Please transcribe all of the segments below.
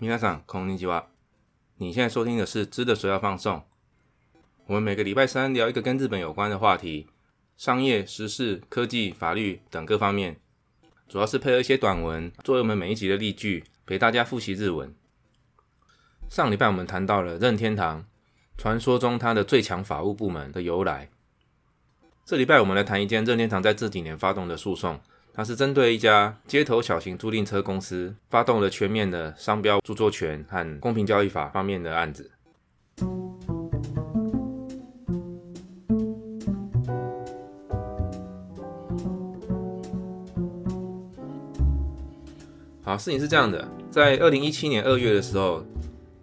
皆さん、こんにちは。你现在收听的是《知的说要放送》。我们每个礼拜三聊一个跟日本有关的话题，商业、时事、科技、法律等各方面，主要是配合一些短文，作为我们每一集的例句，陪大家复习日文。上礼拜我们谈到了任天堂，传说中它的最强法务部门的由来。这礼拜我们来谈一件任天堂在这几年发动的诉讼。 它是针对一家街头小型租赁车公司发动了全面的商标著作权和公平交易法方面的案子。好，事情是这样的，在二零一七年二月的时候，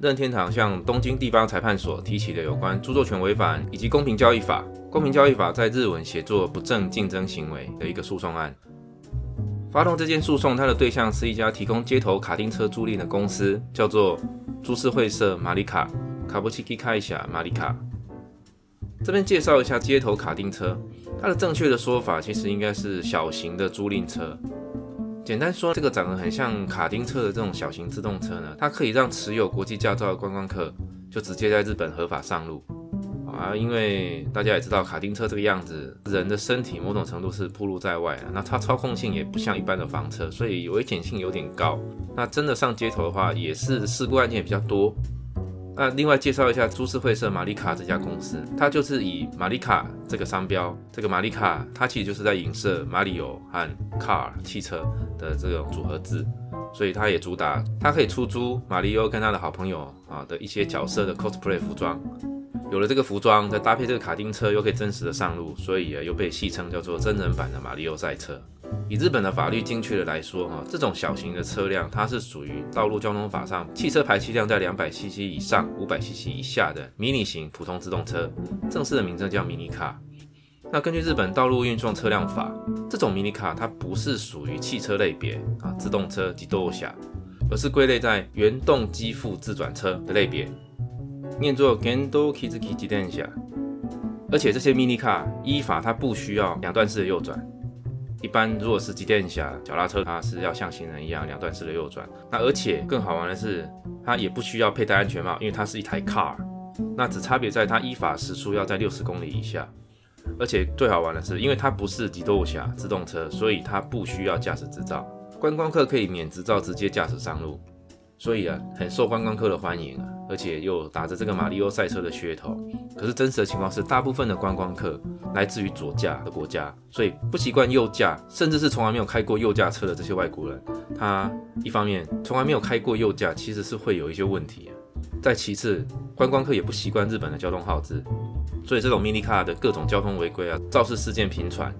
任天堂向东京地方裁判所提起了有关著作权违反以及公平交易法。公平交易法在日文写作不正竞争行为的一个诉讼案。发动这件诉讼，它的对象是一家提供街头卡丁车租赁的公司，叫做株式会社马里卡卡布奇基卡一下马里卡。这边介绍一下街头卡丁车，它的正确的说法其实应该是小型的租赁车。简单说，这个长得很像卡丁车的这种小型自动车呢，它可以让持有国际驾照的观光客就直接在日本合法上路。啊，因为大家也知道卡丁车这个样子，人的身体某种程度是暴露在外的，那它操控性也不像一般的房车，所以危险性有点高。那真的上街头的话，也是事故案件比较多。那另外介绍一下株式会社马里卡这家公司，它就是以马里卡这个商标，这个马里卡它其实就是在影射马里奥和 car 汽车的这种组合字，所以它也主打它可以出租马里奥跟他的好朋友啊的一些角色的 cosplay 服装。有了这个服装，再搭配这个卡丁车，又可以真实的上路，所以啊，又被戏称叫做真人版的马里奥赛车。以日本的法律精确的来说，哈，这种小型的车辆，它是属于道路交通法上汽车排气量在两百 cc 以上、五百 cc 以下的迷你型普通自动车，正式的名称叫迷你卡。那根据日本道路运送车辆法，这种迷你卡它不是属于汽车类别啊，自动车及多下，而是归类在原动机负自转车的类别。念作 Gendo Kizuki 机电下，而且这些 mini car 依法它不需要两段式的右转。一般如果是机电侠脚踏车，它是要像行人一样两段式的右转。那而且更好玩的是，它也不需要佩戴安全帽，因为它是一台 car。那只差别在它依法时速要在六十公里以下。而且最好玩的是，因为它不是机动侠自动车，所以它不需要驾驶执照。观光客可以免执照直接驾驶上路。所以啊，很受观光客的欢迎啊，而且又打着这个马里奥赛车的噱头。可是真实的情况是，大部分的观光客来自于左驾的国家，所以不习惯右驾，甚至是从来没有开过右驾车的这些外国人，他一方面从来没有开过右驾，其实是会有一些问题。再其次，观光客也不习惯日本的交通号志，所以这种 mini car 的各种交通违规啊，肇事事件频传。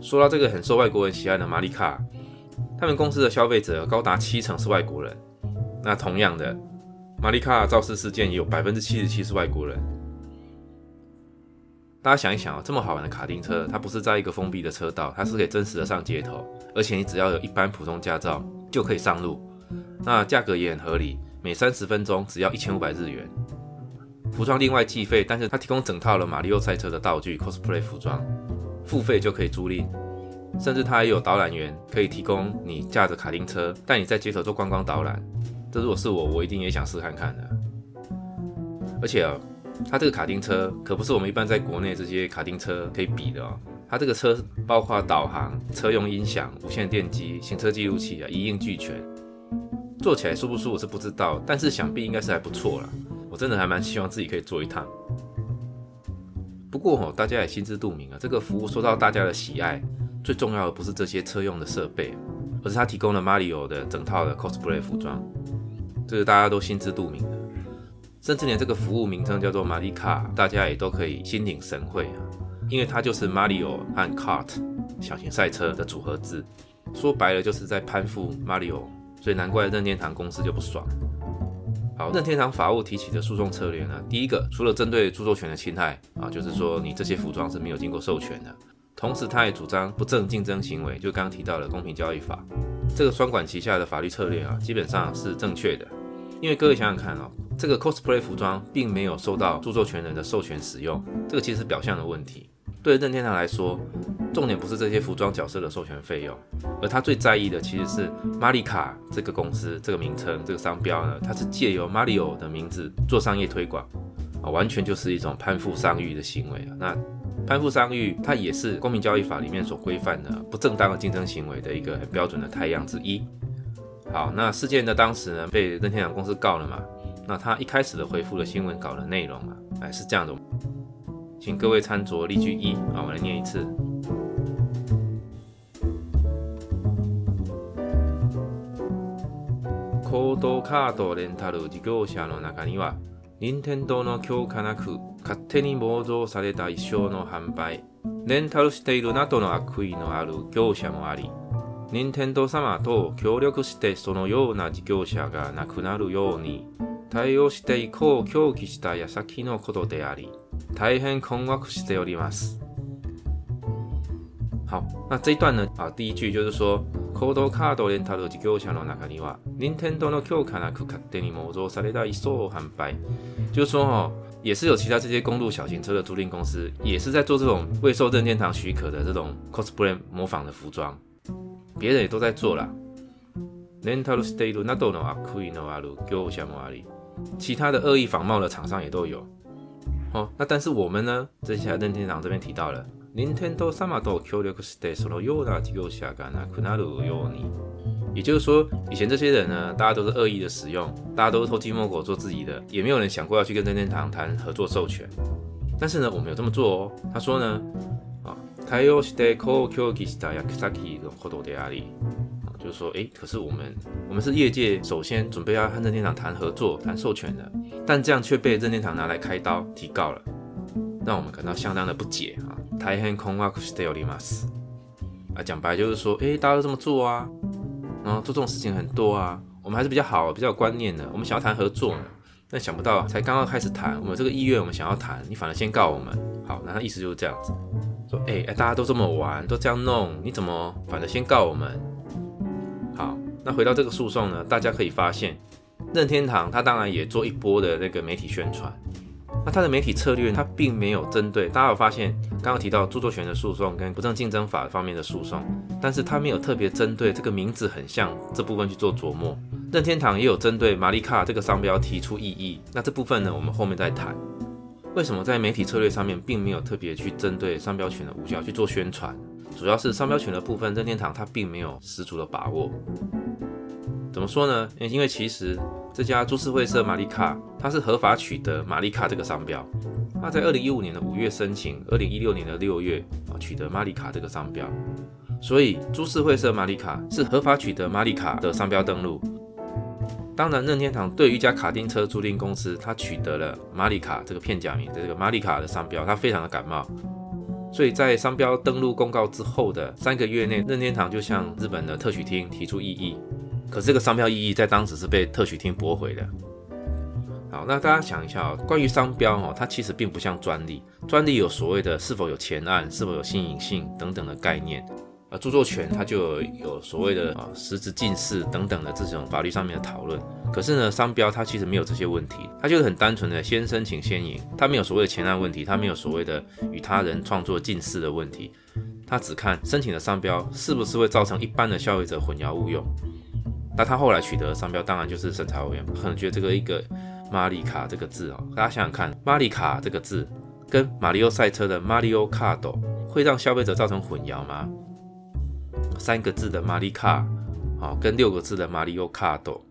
说到这个很受外国人喜爱的马里卡。他们公司的消费者高达七成是外国人，那同样的，马里卡肇事事件也有百分之七十七是外国人。大家想一想啊，这么好玩的卡丁车，它不是在一个封闭的车道，它是可以真实的上街头，而且你只要有一般普通驾照就可以上路，那价格也很合理，每三十分钟只要一千五百日元。服装另外计费，但是它提供整套的马里奥赛车的道具 cosplay 服装，付费就可以租赁。甚至它也有导览员可以提供你驾着卡丁车带你在街头做观光导览。这如果是我，我一定也想试看看的。而且啊，它这个卡丁车可不是我们一般在国内这些卡丁车可以比的哦。它这个车包括导航、车用音响、无线电机、行车记录器啊，一应俱全。坐起来舒不舒服是不知道，但是想必应该是还不错了。我真的还蛮希望自己可以坐一趟。不过哦，大家也心知肚明啊，这个服务受到大家的喜爱。最重要的不是这些车用的设备，而是它提供了马里奥的整套的 cosplay 服装，这个大家都心知肚明的。甚至连这个服务名称叫做马里卡，大家也都可以心领神会啊，因为它就是马里奥和 cart 小型赛车的组合字，说白了就是在攀附马里奥，所以难怪任天堂公司就不爽。好，任天堂法务提起的诉讼策略呢，第一个除了针对著作权的侵害啊，就是说你这些服装是没有经过授权的。同时他也主张不正竞争行为，就刚刚提到的公平交易法，这个双管齐下的法律策略啊，基本上是正确的。因为各位想想看哦，这个 cosplay 服装并没有受到著作权人的授权使用，这个其实是表象的问题。对任天堂来说，重点不是这些服装角色的授权费用，而他最在意的其实是马里卡这个公司这个名称这个商标呢，它是借由 Mario 的名字做商业推广啊，完全就是一种攀附商誉的行为啊。那攀附商誉，它也是公平交易法里面所规范的不正当的竞争行为的一个很标准的太阳之一。好，那事件呢，当时呢被任天堂公司告了嘛？那他一开始的回复的新闻稿的内容啊，哎是这样的。请各位参酌例句一啊，我来念一次。コードカードレンタル事業者の中には、任天堂の許可なく 勝手に模造された衣装の販売、レンタルしているなどの悪意のある業者もあり、任天堂様と協力してそのような事業者がなくなるように対応していこう協議した矢先のことであり、大変困惑しております。好，那这一段呢？啊，第一句就是说，コードカードレンタル事業者の中には、任天堂の強化なく勝手に模造された衣装を販売。就是说，哦，也是有其他这些公路小型车的租赁公司，也是在做这种未受任天堂许可的这种 cosplay 模仿的服装，别人也都在做啦。レンタルしているなどの悪意のある業者もあり，其他的恶意仿冒的厂商也都有。哦，那但是我们呢？接下来任天堂这边提到了 ，Nintendo 様と協力してそのような事業者がなくなるように。也就是说，以前这些人呢，大家都是恶意的使用，大家都是偷鸡摸狗做自己的，也没有人想过要去跟任天堂谈合作授权。但是呢，我们有这么做哦。他说呢，啊，対応してこう協議した矢先のことであり。就是说，哎，可是我们我们是业界首先准备要和任天堂谈合作、谈授权的，但这样却被任天堂拿来开刀提告了，让我们感到相当的不解啊！ 大変困惑しております。啊，讲白就是说，哎，大家都这么做啊，然后做这种事情很多啊，我们还是比较好、比较有观念的，我们想要谈合作呢，但想不到才刚刚开始谈，我们这个意愿，我们想要谈，你反而先告我们。好，那他意思就是这样子，说，哎哎，大家都这么玩，都这样弄，你怎么反而先告我们？那回到这个诉讼呢，大家可以发现，任天堂它当然也做一波的那个媒体宣传。 那它的媒体策略，它并没有针对大家有发现，刚刚提到著作权的诉讼跟不正竞争法方面的诉讼，但是它没有特别针对这个名字很像这部分去做琢磨。任天堂也有针对玛丽卡这个商标提出异议。那这部分呢，我们后面再谈。为什么在媒体策略上面并没有特别去针对商标权的无效去做宣传？主要是商标权的部分，任天堂它并没有十足的把握。怎么说呢？因为其实这家株式会社玛丽卡，它是合法取得玛丽卡这个商标。它在二零一五年的五月申请，二零一六年的六月啊取得玛丽卡这个商标。所以株式会社玛丽卡是合法取得玛丽卡的商标登录。当然，任天堂对于一家卡丁车租赁公司，它取得了玛丽卡这个片假名的这个玛丽卡的商标，它非常的感冒。所以在商标登录公告之后的三个月内，任天堂就向日本的特许厅提出异议。可是这个商标异议在当时是被特许厅驳回的。好，那大家想一下哦，关于商标哦，它其实并不像专利，专利有所谓的是否有前案、是否有新颖性等等的概念。而著作权它就有所谓的啊实质近似等等的这种法律上面的讨论。可是呢，商标它其实没有这些问题，它就是很单纯的先申请先赢，它没有所谓的前案问题，它没有所谓的与他人创作近似的问题，它只看申请的商标是不是会造成一般的消费者混淆误用。那他后来取得商标，当然就是审查委员可能觉得这个一个马里卡这个字哦，大家想想看，马里卡这个字跟马里奥赛车的马里奥卡多会让消费者造成混淆吗？三个字的马里卡啊，跟六个字的马里奥卡多，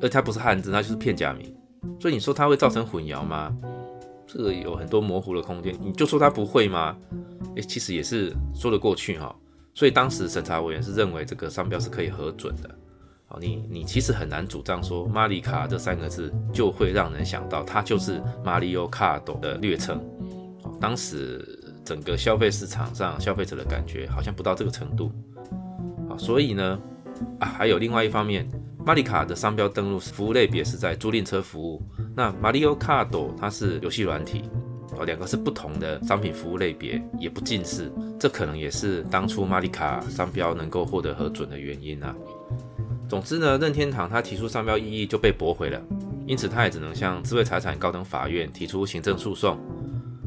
而它不是汉字，它就是片假名，所以你说它会造成混淆吗？这个有很多模糊的空间，你就说它不会吗？诶，其实也是说得过去哈。所以当时审查委员是认为这个商标是可以核准的。好，你你其实很难主张说“马里卡”这三个字就会让人想到它就是马里奥卡多的略称。当时整个消费市场上消费者的感觉好像不到这个程度。好，所以呢，啊，还有另外一方面，马里卡的商标登录服务类别是在租赁车服务，那马里奥卡多它是游戏软体，两个是不同的商品服务类别，也不近似，这可能也是当初马里卡商标能够获得核准的原因啊。总之呢，任天堂他提出商标异议就被驳回了，因此他也只能向智慧财产高等法院提出行政诉讼。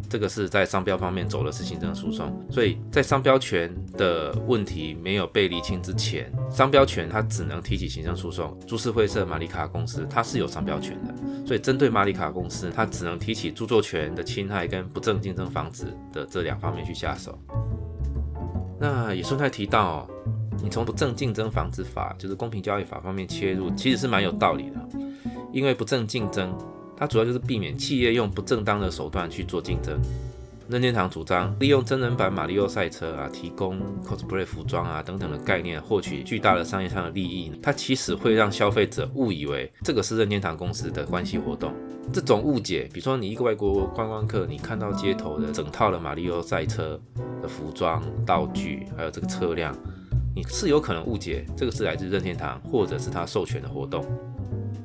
这个是在商标方面走的是行政诉讼，所以在商标权的问题没有被厘清之前，商标权它只能提起行政诉讼。株式会社马里卡公司它是有商标权的，所以针对马里卡公司，它只能提起著作权的侵害跟不正竞争防止的这两方面去下手。那也顺带提到，你从不正竞争防止法，就是公平交易法方面切入，其实是蛮有道理的，因为不正竞争。它主要就是避免企业用不正当的手段去做竞争。任天堂主张利用真人版马里奥赛车啊，提供 cosplay 服装啊等等的概念，获取巨大的商业上的利益。它其实会让消费者误以为这个是任天堂公司的关系活动。这种误解，比如说你一个外国观光客，你看到街头的整套的马里奥赛车的服装、道具，还有这个车辆，你是有可能误解这个是来自任天堂或者是他授权的活动。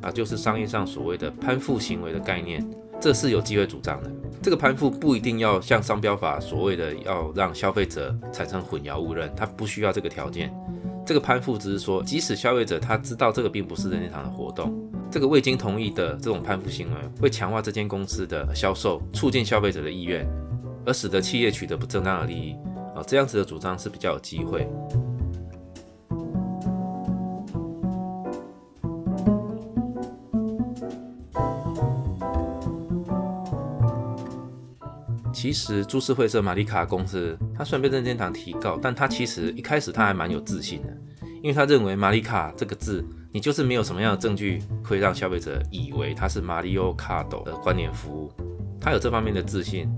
啊，就是商业上所谓的攀附行为的概念，这是有机会主张的。这个攀附不一定要像商标法所谓的要让消费者产生混淆误认，它不需要这个条件。这个攀附只是说，即使消费者他知道这个并不是任天堂的活动，这个未经同意的这种攀附行为会强化这间公司的销售，促进消费者的意愿，而使得企业取得不正当的利益。啊，这样子的主张是比较有机会。其实，株式会社马里卡公司，它虽然被任天堂提告，但它其实一开始它还蛮有自信的，因为他认为马里卡这个字，你就是没有什么样的证据会让消费者以为它是马里奥卡斗的关联服务，他有这方面的自信。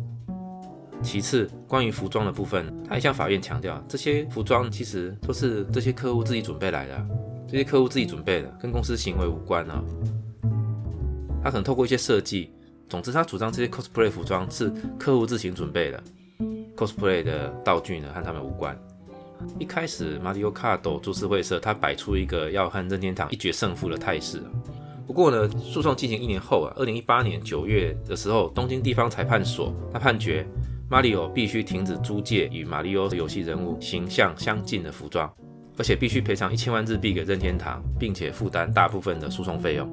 其次，关于服装的部分，他也向法院强调，这些服装其实都是这些客户自己准备来的，这些客户自己准备的，跟公司行为无关啊。他可能透过一些设计。总之，他主张这些 cosplay 服装是客户自行准备的，cosplay 的道具呢和他们无关。一开始，Mario Kart 株式会社他摆出一个要和任天堂一决胜负的态势。不过呢，诉讼进行一年后啊，二零一八年九月的时候，东京地方裁判所他判决 Mario 必须停止租借与马里奥游戏人物形象相近的服装，而且必须赔偿一千万日币给任天堂，并且负担大部分的诉讼费用。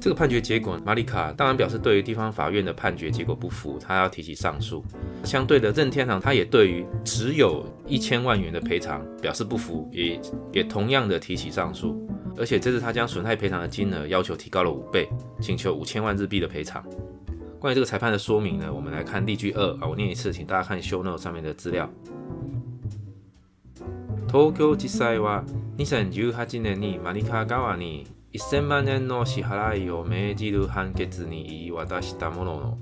这个判决结果，马里卡当然表示对于地方法院的判决结果不服，他要提起上诉。相对的，任天堂他也对于只有一千万元的赔偿表示不服，也也同样的提起上诉。而且这次他将损害赔偿的金额要求提高了五倍，请求五千万日币的赔偿。关于这个裁判的说明呢，我们来看例句二啊，我念一次，请大家看 show note 上面的资料。東京地裁は2018年にマリカ側に 1000万円の支払いを命じる判決に言い渡したものの、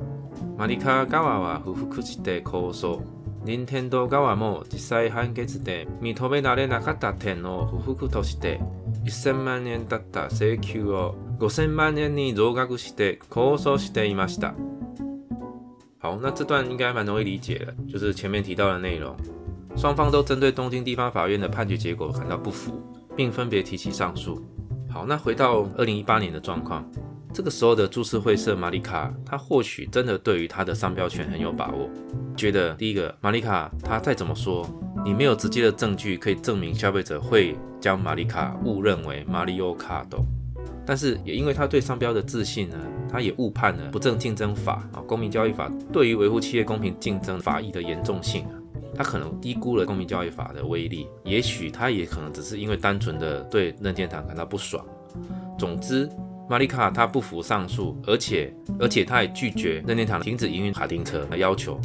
マリカ側は不服して控訴。任天堂側も実際判決で認められなかった点を不服として、1000万円だった請求を5000万円に増額して控訴していました。好，那这段应该蛮容易理解的，就是前面提到的内容。双方都针对东京地方法院的判决结果感到不服，并分别提起上诉。好，那回到二零一八年的状况，这个时候的株式会社玛丽卡，他或许真的对于他的商标权很有把握，觉得第一个玛丽卡他再怎么说，你没有直接的证据可以证明消费者会将玛丽卡误认为马里奥卡斗，但是也因为他对商标的自信呢，他也误判了不正竞争法啊，公平交易法对于维护企业公平竞争法益的严重性。他可能低估了公民交易法的威力，也许他也可能只是因为单纯的对任天堂感到不爽。总之，玛丽卡他不服上诉，而且而且他也拒绝任天堂停止营运卡丁车的要求。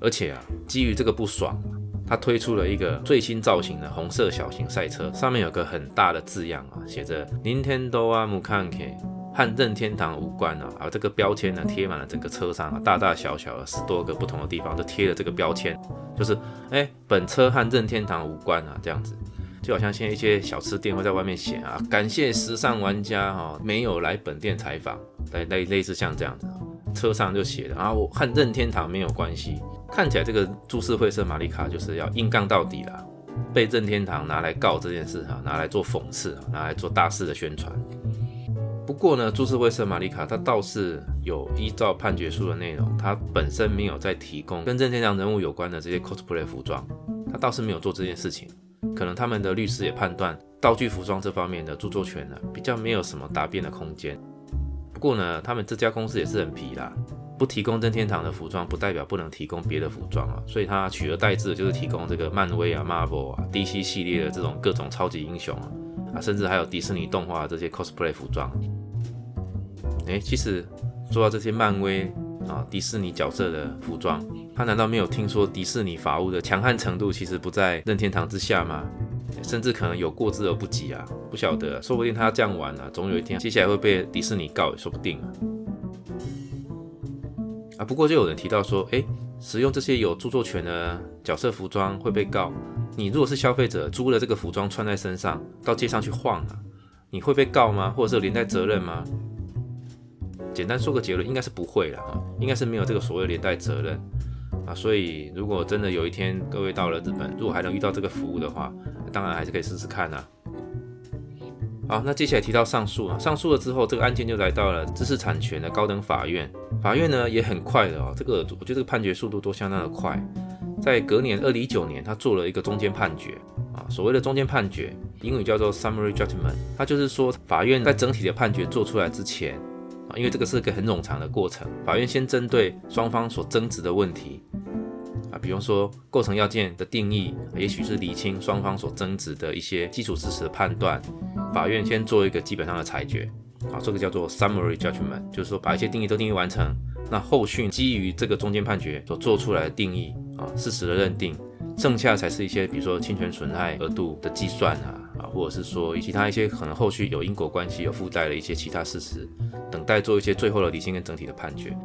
而且啊，基于这个不爽，他推出了一个最新造型的红色小型赛车，上面有个很大的字样啊，写着 Nintendo Amukanke。和任天堂无关啊！而这个标签呢，贴满了整个车上啊，大大小小的十多个不同的地方都贴了这个标签，就是哎，本车和任天堂无关啊，这样子，就好像现在一些小吃店会在外面写啊，感谢时尚玩家哈，没有来本店采访，类类类似像这样子，车上就写的啊，我和任天堂没有关系，看起来这个株式会社玛丽卡就是要硬杠到底了，被任天堂拿来告这件事哈，拿来做讽刺，拿来做大肆的宣传。不过呢，株式会社玛丽卡它倒是有依照判决书的内容，它本身没有在提供跟任天堂人物有关的这些 cosplay 服装，它倒是没有做这件事情。可能他们的律师也判断道具服装这方面的著作权呢，比较没有什么答辩的空间。不过呢，他们这家公司也是很皮啦，不提供任天堂的服装，不代表不能提供别的服装啊。所以他取而代之的就是提供这个漫威啊、Marvel 啊、DC 系列的这种各种超级英雄啊，啊，甚至还有迪士尼动画这些 cosplay 服装。哎，其实说到这些漫威啊、迪士尼角色的服装，他难道没有听说迪士尼法务的强悍程度其实不在任天堂之下吗？甚至可能有过之而不及啊！不晓得，说不定他这样玩啊，总有一天接下来会被迪士尼告也说不定啊！啊，不过就有人提到说，哎，使用这些有著作权的角色服装会被告。你如果是消费者租了这个服装穿在身上，到街上去晃啊，你会被告吗？或者是有连带责任吗？简单说个结论，应该是不会了啊，应该是没有这个所谓连带责任啊。所以如果真的有一天各位到了日本，如果还能遇到这个服务的话，当然还是可以试试看呐。好，那接下来提到上诉啊，上诉了之后，这个案件就来到了知识产权的高等法院。法院呢也很快的哦，这个我觉得这个判决速度都相当的快。在隔年二零一九年，他做了一个中间判决啊，所谓的中间判决，英语叫做 summary judgment，它就是说法院在整体的判决做出来之前。啊，因为这个是个很冗长的过程，法院先针对双方所争执的问题，啊，比方说构成要件的定义，也许是厘清双方所争执的一些基础事实的判断，法院先做一个基本上的裁决，啊，这个叫做 summary judgment，就是说把一些定义都定义完成，那后续基于这个中间判决所做出来的定义，啊，事实的认定，剩下才是一些比如说侵权损害额度的计算啊。或者是说以其他一些可能后续有因果关系、有附带的一些其他事实，等待做一些最后的理性跟整体的判决。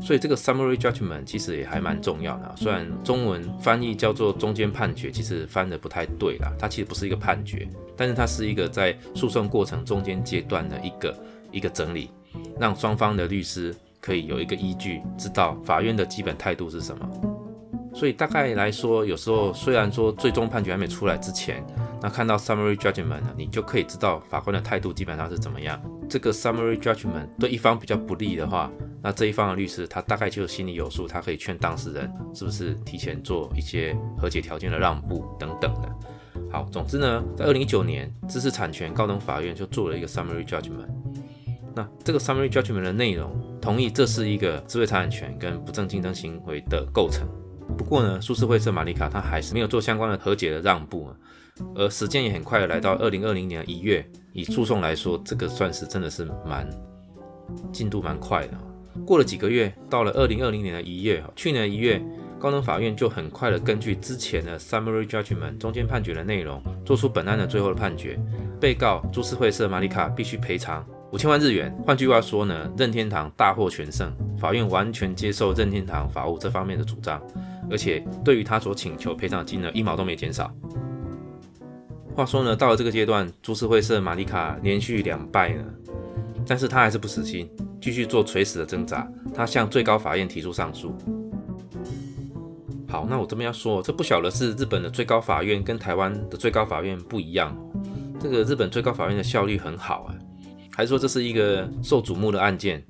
所以这个 summary judgment 其实也还蛮重要的。虽然中文翻译叫做中间判决，其实翻的不太对啦。它其实不是一个判决，但是它是一个在诉讼过程中间阶段的一个一个整理，让双方的律师可以有一个依据，知道法院的基本态度是什么。所以大概来说，有时候虽然说最终判决还没出来之前，那看到 summary judgment 呢，你就可以知道法官的态度基本上是怎么样。这个 summary judgment 对一方比较不利的话，那这一方的律师他大概就心里有数，他可以劝当事人是不是提前做一些和解条件的让步等等的。好，总之呢，在二零一九年，知识产权高等法院就做了一个 summary judgment。那这个 summary judgment 的内容，同意这是一个知识产权跟不正竞争行为的构成。不过呢，株式会社玛丽卡他还是没有做相关的和解的让步啊，而时间也很快的来到二零二零年一月，以诉讼来说，这个算是真的是蛮进度蛮快的。过了几个月，到了二零二零年的一月，去年一月，高等法院就很快的根据之前的 summary judgment 中间判决的内容，做出本案的最后的判决，被告株式会社玛丽卡必须赔偿五千万日元。换句话说呢，任天堂大获全胜，法院完全接受任天堂法务这方面的主张。而且对于他所请求赔偿金额一毛都没减少。话说呢，到了这个阶段，株式会社玛丽卡连续两败呢，但是他还是不死心，继续做垂死的挣扎。他向最高法院提出上诉。好，那我这边要说，这不晓得是日本的最高法院跟台湾的最高法院不一样。这个日本最高法院的效率很好啊，还说这是一个受瞩目的案件？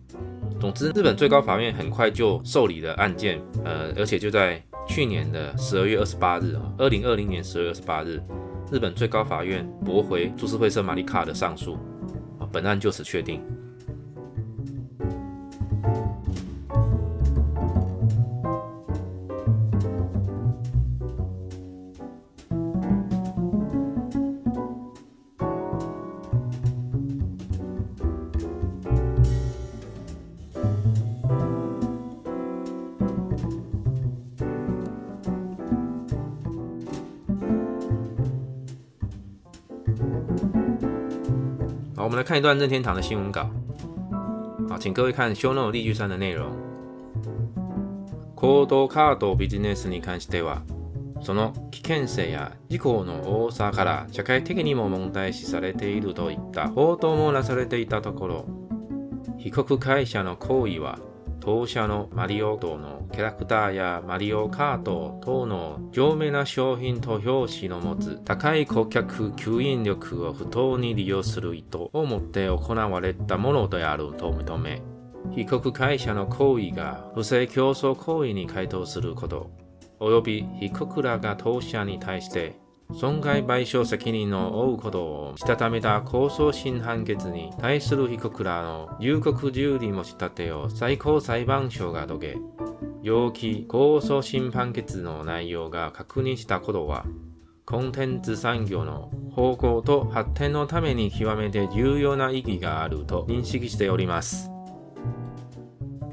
总之，日本最高法院很快就受理了案件，呃，而且就在去年的十二月二十八日啊，二零二零年十二月二十八日，日本最高法院驳回株式会社玛丽卡的上诉，啊，本案就此确定。我们来看一段任天堂的新闻稿。好，请各位看 show note 例句三的内容。コードカードビジネスに関しては、その危険性や事故の多さから社会的にも問題視されているといった報道もなされていたところ、被告会社の行為は当社のマリオ道のキャラクターやマリオカート等の上名な商品と表紙の持つ高い顧客吸引力を不当に利用する意図を持って行われたものであると認め、被告会社の行為が不正競争行為に該当すること、及び被告らが当社に対して損害賠償責任を負うことをしたためた控訴審判決に対する被告らの入国受理申し立てを最高裁判所が遂げ、要期控訴審判決の内容が確認したことは、コンテンツ産業の方向と発展のために極めて重要な意義があると認識しております。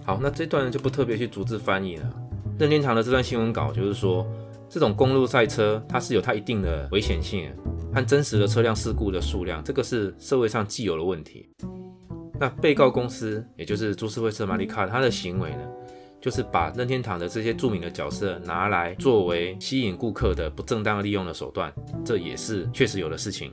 好，那这段就不特别去逐字翻译了。任天堂的这段新闻稿就是说，这种公路赛车，它是有它一定的危险性和真实的车辆事故的数量，这个是社会上既有的问题。那被告公司，也就是株式会社马里卡，它的行为呢，就是把任天堂的这些著名的角色拿来作为吸引顾客的不正当利用的手段，这也是确实有的事情。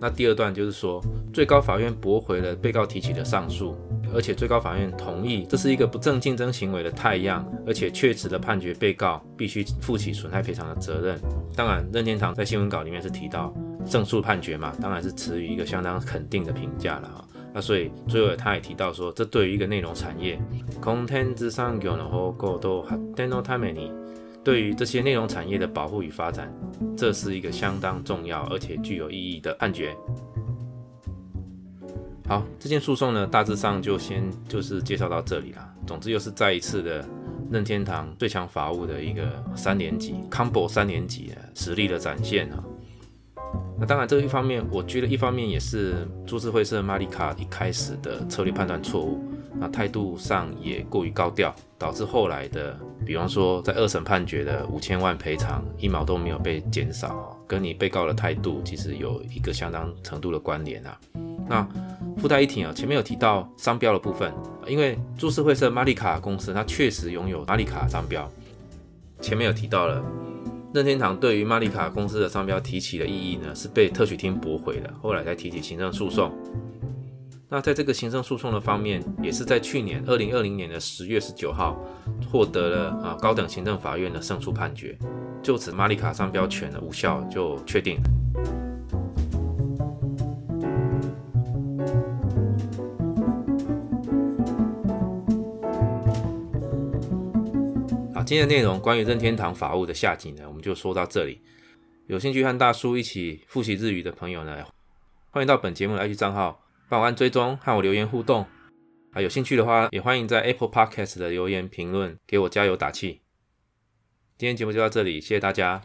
那第二段就是说，最高法院驳回了被告提起的上诉。而且最高法院同意这是一个不正竞争行为的太阳，而且确实的判决被告必须负起损害赔偿的责任。当然，任天堂在新闻稿里面是提到胜诉判决嘛，当然是持于一个相当肯定的评价了哈。那所以最后他也提到说，这对于一个内容产业，content 上有然后够多 d e n o t i m e 对于这些内容产业的保护与发展，这是一个相当重要而且具有意义的判决。好，这件诉讼呢，大致上就先就是介绍到这里啦。总之，又是再一次的任天堂最强法务的一个三年级 combo 三年级的实力的展现啊。那当然，这一方面，我觉得一方面也是株式会社马里卡一开始的策略判断错误，那态度上也过于高调，导致后来的，比方说在二审判决的五千万赔偿一毛都没有被减少，跟你被告的态度其实有一个相当程度的关联啊。那附带一提啊，前面有提到商标的部分，因为株式会社马里卡公司它确实拥有马里卡商标。前面有提到了，任天堂对于马里卡公司的商标提起的异议呢，是被特许厅驳回了，后来才提起行政诉讼。那在这个行政诉讼的方面，也是在去年二零二零年的十月十九号获得了啊高等行政法院的胜诉判决，就此马里卡商标权的无效就确定。今天的内容关于任天堂法务的下集呢，我们就说到这里。有兴趣和大叔一起复习日语的朋友呢，欢迎到本节目的 IG 账号帮我按追踪和我留言互动。啊，有兴趣的话，也欢迎在 Apple Podcast 的留言评论给我加油打气。今天节目就到这里，谢谢大家。